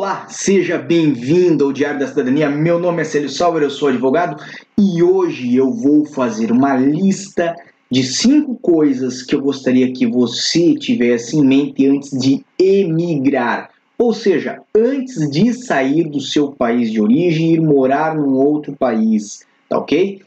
Olá, seja bem-vindo ao Diário da Cidadania. Meu nome é Célio Sauer, eu sou advogado e hoje eu vou fazer uma lista de cinco coisas que eu gostaria que você tivesse em mente antes de emigrar. Ou seja, antes de sair do seu país de origem e ir morar num outro país, tá ok?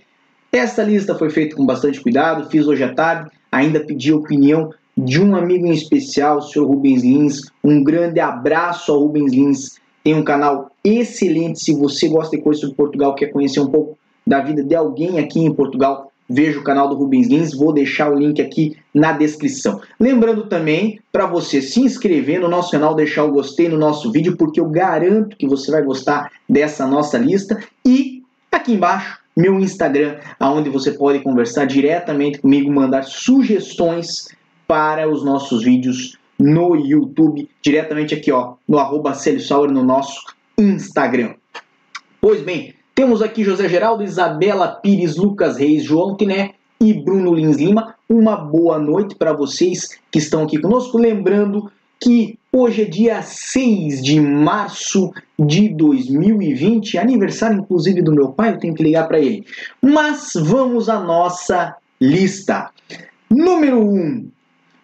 Essa lista foi feita com bastante cuidado, fiz hoje à tarde, ainda pedi opinião de um amigo em especial, o Sr. Rubens Lins. Um grande abraço ao Rubens Lins. Tem um canal excelente. Se você gosta de coisas sobre Portugal, quer conhecer um pouco da vida de alguém aqui em Portugal, veja o canal do Rubens Lins. Vou deixar o link aqui na descrição. Lembrando também para você se inscrever no nosso canal, deixar o gostei no nosso vídeo, porque eu garanto que você vai gostar dessa nossa lista. E aqui embaixo meu Instagram, aonde você pode conversar diretamente comigo, mandar sugestões para os nossos vídeos no YouTube, diretamente aqui ó, no arroba no nosso Instagram. Pois bem, temos aqui José Geraldo, Isabela Pires, Lucas Reis, João Tiné e Bruno Lins Lima. Uma boa noite para vocês que estão aqui conosco. Lembrando que hoje é dia 6 de março de 2020, aniversário inclusive do meu pai, eu tenho que ligar para ele. Mas vamos à nossa lista. Número 1, um,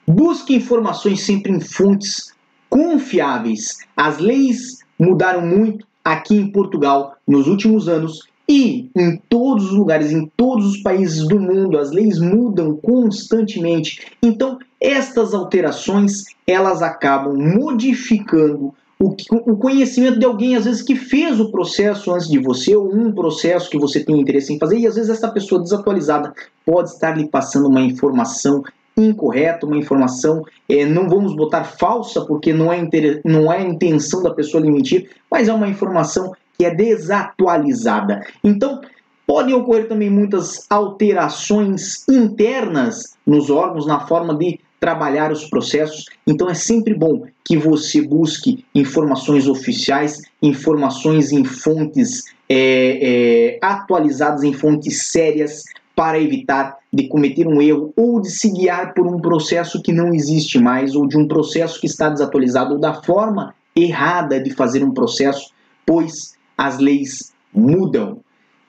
Busque informações sempre em fontes confiáveis. As leis mudaram muito aqui em Portugal nos últimos anos e em todos os lugares, em todos os países do mundo, as leis mudam constantemente. Então, estas alterações, elas acabam modificando o, o, conhecimento de alguém, às vezes, que fez o processo antes de você, ou um processo que você tem interesse em fazer, e às vezes essa pessoa desatualizada pode estar lhe passando uma informação incorreta, uma informação, é, não vamos botar falsa, porque não é, não é a intenção da pessoa lhe mentir, mas é uma informação que é desatualizada. Então, podem ocorrer também muitas alterações internas nos órgãos, na forma de trabalhar os processos. Então, é sempre bom que você busque informações oficiais, informações em fontes é, é, atualizadas, em fontes sérias, para evitar de cometer um erro ou de se guiar por um processo que não existe mais ou de um processo que está desatualizado ou da forma errada de fazer um processo, pois as leis mudam.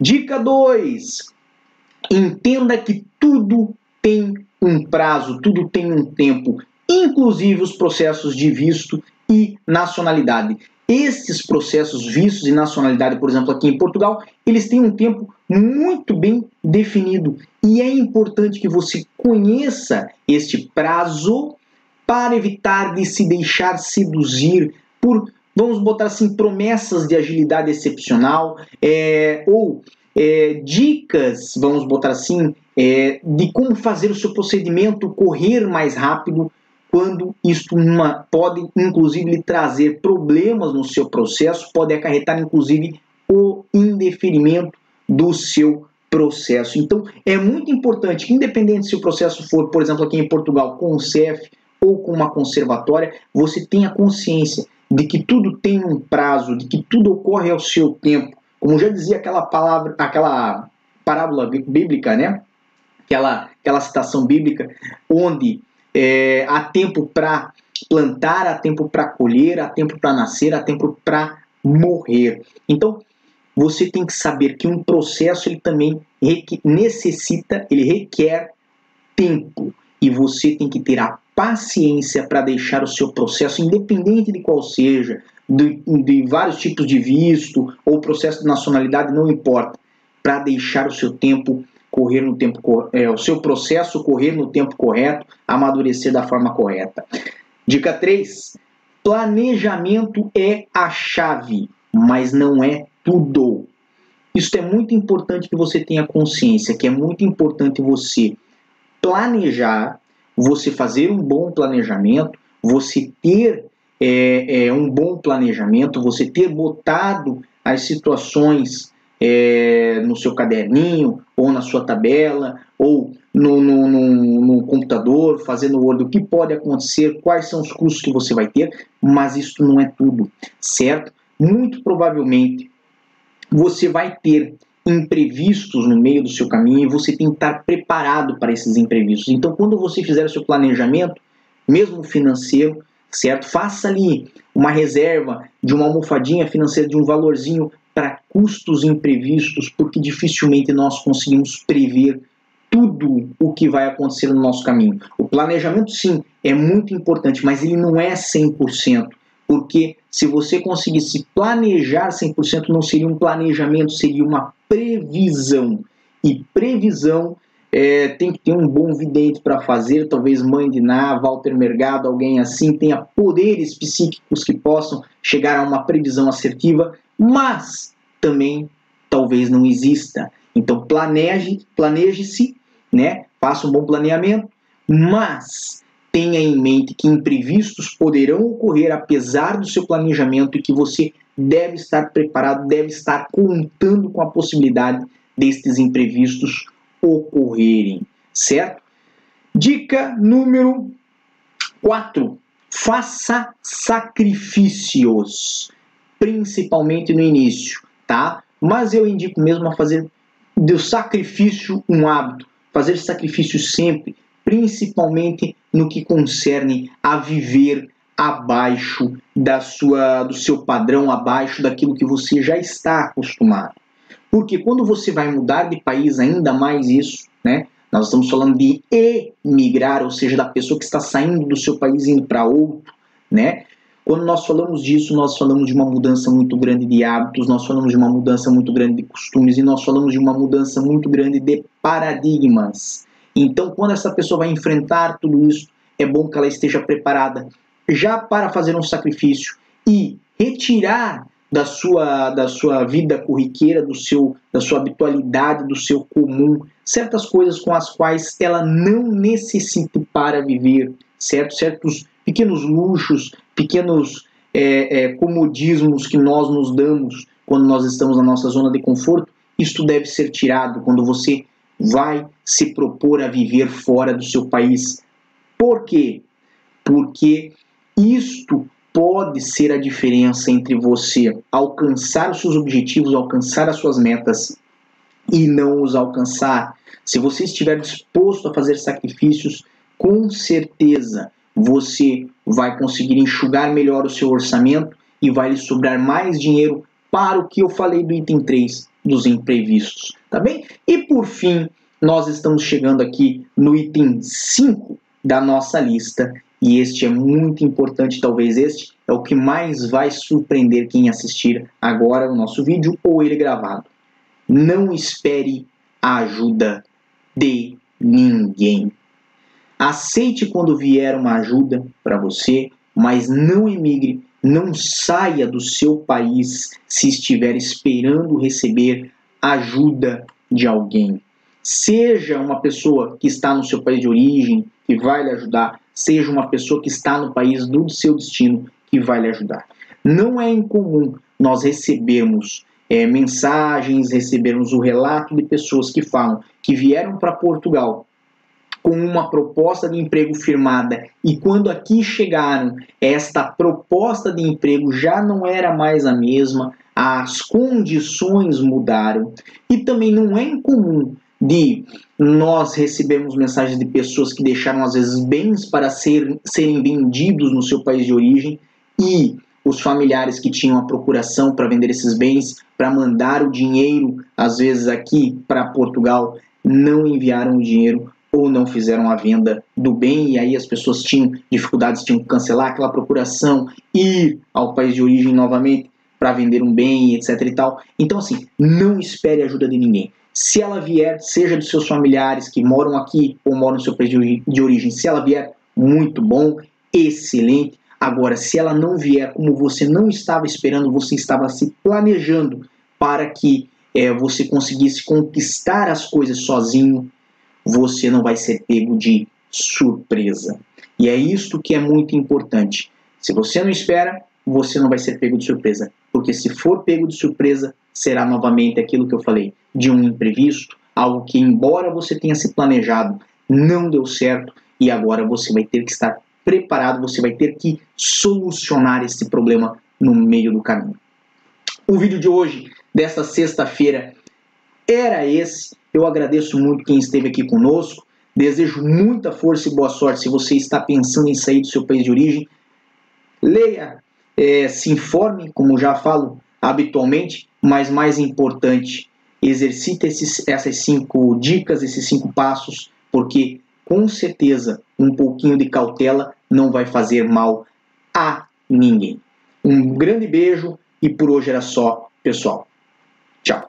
Dica 2: entenda que tudo tem um prazo, tudo tem um tempo, inclusive os processos de visto e nacionalidade. Esses processos vistos e nacionalidade, por exemplo, aqui em Portugal, eles têm um tempo muito bem definido. E é importante que você conheça este prazo para evitar de se deixar seduzir por, vamos botar assim, promessas de agilidade excepcional é, ou é, dicas, vamos botar assim, é, de como fazer o seu procedimento correr mais rápido quando isto uma, pode inclusive lhe trazer problemas no seu processo, pode acarretar inclusive o indeferimento do seu processo. Então é muito importante que, independente se o processo for, por exemplo, aqui em Portugal, com o CEF ou com uma conservatória, você tenha consciência de que tudo tem um prazo, de que tudo ocorre ao seu tempo. Como já dizia aquela palavra, aquela parábola bíblica, né? Aquela, aquela citação bíblica, onde é, há tempo para plantar, há tempo para colher, há tempo para nascer, há tempo para morrer. Então, você tem que saber que um processo ele também necessita, ele requer tempo e você tem que ter a paciência para deixar o seu processo, independente de qual seja, de, de vários tipos de visto ou processo de nacionalidade, não importa, para deixar o seu tempo correr no tempo é, o seu processo correr no tempo correto, amadurecer da forma correta. Dica 3: planejamento é a chave, mas não é tudo. Isso é muito importante que você tenha consciência, que é muito importante você planejar, você fazer um bom planejamento, você ter é, é, um bom planejamento, você ter botado as situações é, no seu caderninho, ou na sua tabela, ou no, no, no, no computador, fazendo o Word, o que pode acontecer, quais são os custos que você vai ter, mas isso não é tudo, certo? Muito provavelmente você vai ter imprevistos no meio do seu caminho e você tem que estar preparado para esses imprevistos. Então, quando você fizer o seu planejamento, mesmo financeiro, certo? Faça ali uma reserva de uma almofadinha financeira de um valorzinho para custos imprevistos, porque dificilmente nós conseguimos prever tudo o que vai acontecer no nosso caminho. O planejamento, sim, é muito importante, mas ele não é 100%, porque se você conseguisse planejar 100%, não seria um planejamento, seria uma previsão. E previsão é, tem que ter um bom vidente para fazer, talvez Mãe de Ná, Walter Mergado, alguém assim, tenha poderes psíquicos que possam chegar a uma previsão assertiva, mas também talvez não exista. Então planeje, planeje-se, né? Faça um bom planeamento, mas tenha em mente que imprevistos poderão ocorrer apesar do seu planejamento e que você deve estar preparado, deve estar contando com a possibilidade destes imprevistos ocorrerem, certo? Dica número 4. Faça sacrifícios, principalmente no início, tá? Mas eu indico mesmo a fazer do sacrifício um hábito, fazer sacrifício sempre, principalmente no que concerne a viver abaixo da sua do seu padrão, abaixo daquilo que você já está acostumado. Porque quando você vai mudar de país, ainda mais isso, né? Nós estamos falando de emigrar, ou seja, da pessoa que está saindo do seu país indo para outro, né? Quando nós falamos disso, nós falamos de uma mudança muito grande de hábitos, nós falamos de uma mudança muito grande de costumes e nós falamos de uma mudança muito grande de paradigmas. Então, quando essa pessoa vai enfrentar tudo isso, é bom que ela esteja preparada já para fazer um sacrifício e retirar da sua, da sua vida corriqueira, do seu, da sua habitualidade, do seu comum, certas coisas com as quais ela não necessita para viver, certo? Certos pequenos luxos, pequenos é, é, comodismos que nós nos damos quando nós estamos na nossa zona de conforto, isto deve ser tirado quando você vai se propor a viver fora do seu país. Por quê? Porque isto pode ser a diferença entre você alcançar os seus objetivos, alcançar as suas metas e não os alcançar. Se você estiver disposto a fazer sacrifícios, com certeza você vai conseguir enxugar melhor o seu orçamento e vai lhe sobrar mais dinheiro para o que eu falei do item 3 dos imprevistos, tá bem? E por fim, nós estamos chegando aqui no item 5 da nossa lista, e este é muito importante, talvez este é o que mais vai surpreender quem assistir agora o nosso vídeo ou ele gravado. Não espere a ajuda de ninguém. Aceite quando vier uma ajuda para você, mas não emigre, não saia do seu país se estiver esperando receber ajuda de alguém. Seja uma pessoa que está no seu país de origem, que vai lhe ajudar, seja uma pessoa que está no país do seu destino que vai lhe ajudar. Não é incomum nós recebermos é, mensagens, recebermos o relato de pessoas que falam que vieram para Portugal com uma proposta de emprego firmada e quando aqui chegaram, esta proposta de emprego já não era mais a mesma, as condições mudaram e também não é incomum de nós recebemos mensagens de pessoas que deixaram às vezes bens para ser, serem vendidos no seu país de origem e os familiares que tinham a procuração para vender esses bens, para mandar o dinheiro, às vezes aqui para Portugal, não enviaram o dinheiro ou não fizeram a venda do bem e aí as pessoas tinham dificuldades, tinham que cancelar aquela procuração, ir ao país de origem novamente para vender um bem, etc e tal. Então assim, não espere ajuda de ninguém. Se ela vier, seja dos seus familiares que moram aqui ou moram no seu país de origem, se ela vier, muito bom, excelente. Agora, se ela não vier como você não estava esperando, você estava se planejando para que é, você conseguisse conquistar as coisas sozinho, você não vai ser pego de surpresa. E é isto que é muito importante. Se você não espera, você não vai ser pego de surpresa. Porque se for pego de surpresa, será novamente aquilo que eu falei, de um imprevisto, algo que, embora você tenha se planejado, não deu certo e agora você vai ter que estar preparado, você vai ter que solucionar esse problema no meio do caminho. O vídeo de hoje, desta sexta-feira, era esse. Eu agradeço muito quem esteve aqui conosco. Desejo muita força e boa sorte se você está pensando em sair do seu país de origem. leia, é, se informe, como já falo habitualmente, mas mais importante, exercite esses, essas cinco dicas, esses cinco passos, porque com certeza um pouquinho de cautela não vai fazer mal a ninguém. Um grande beijo e por hoje era só, pessoal. Tchau.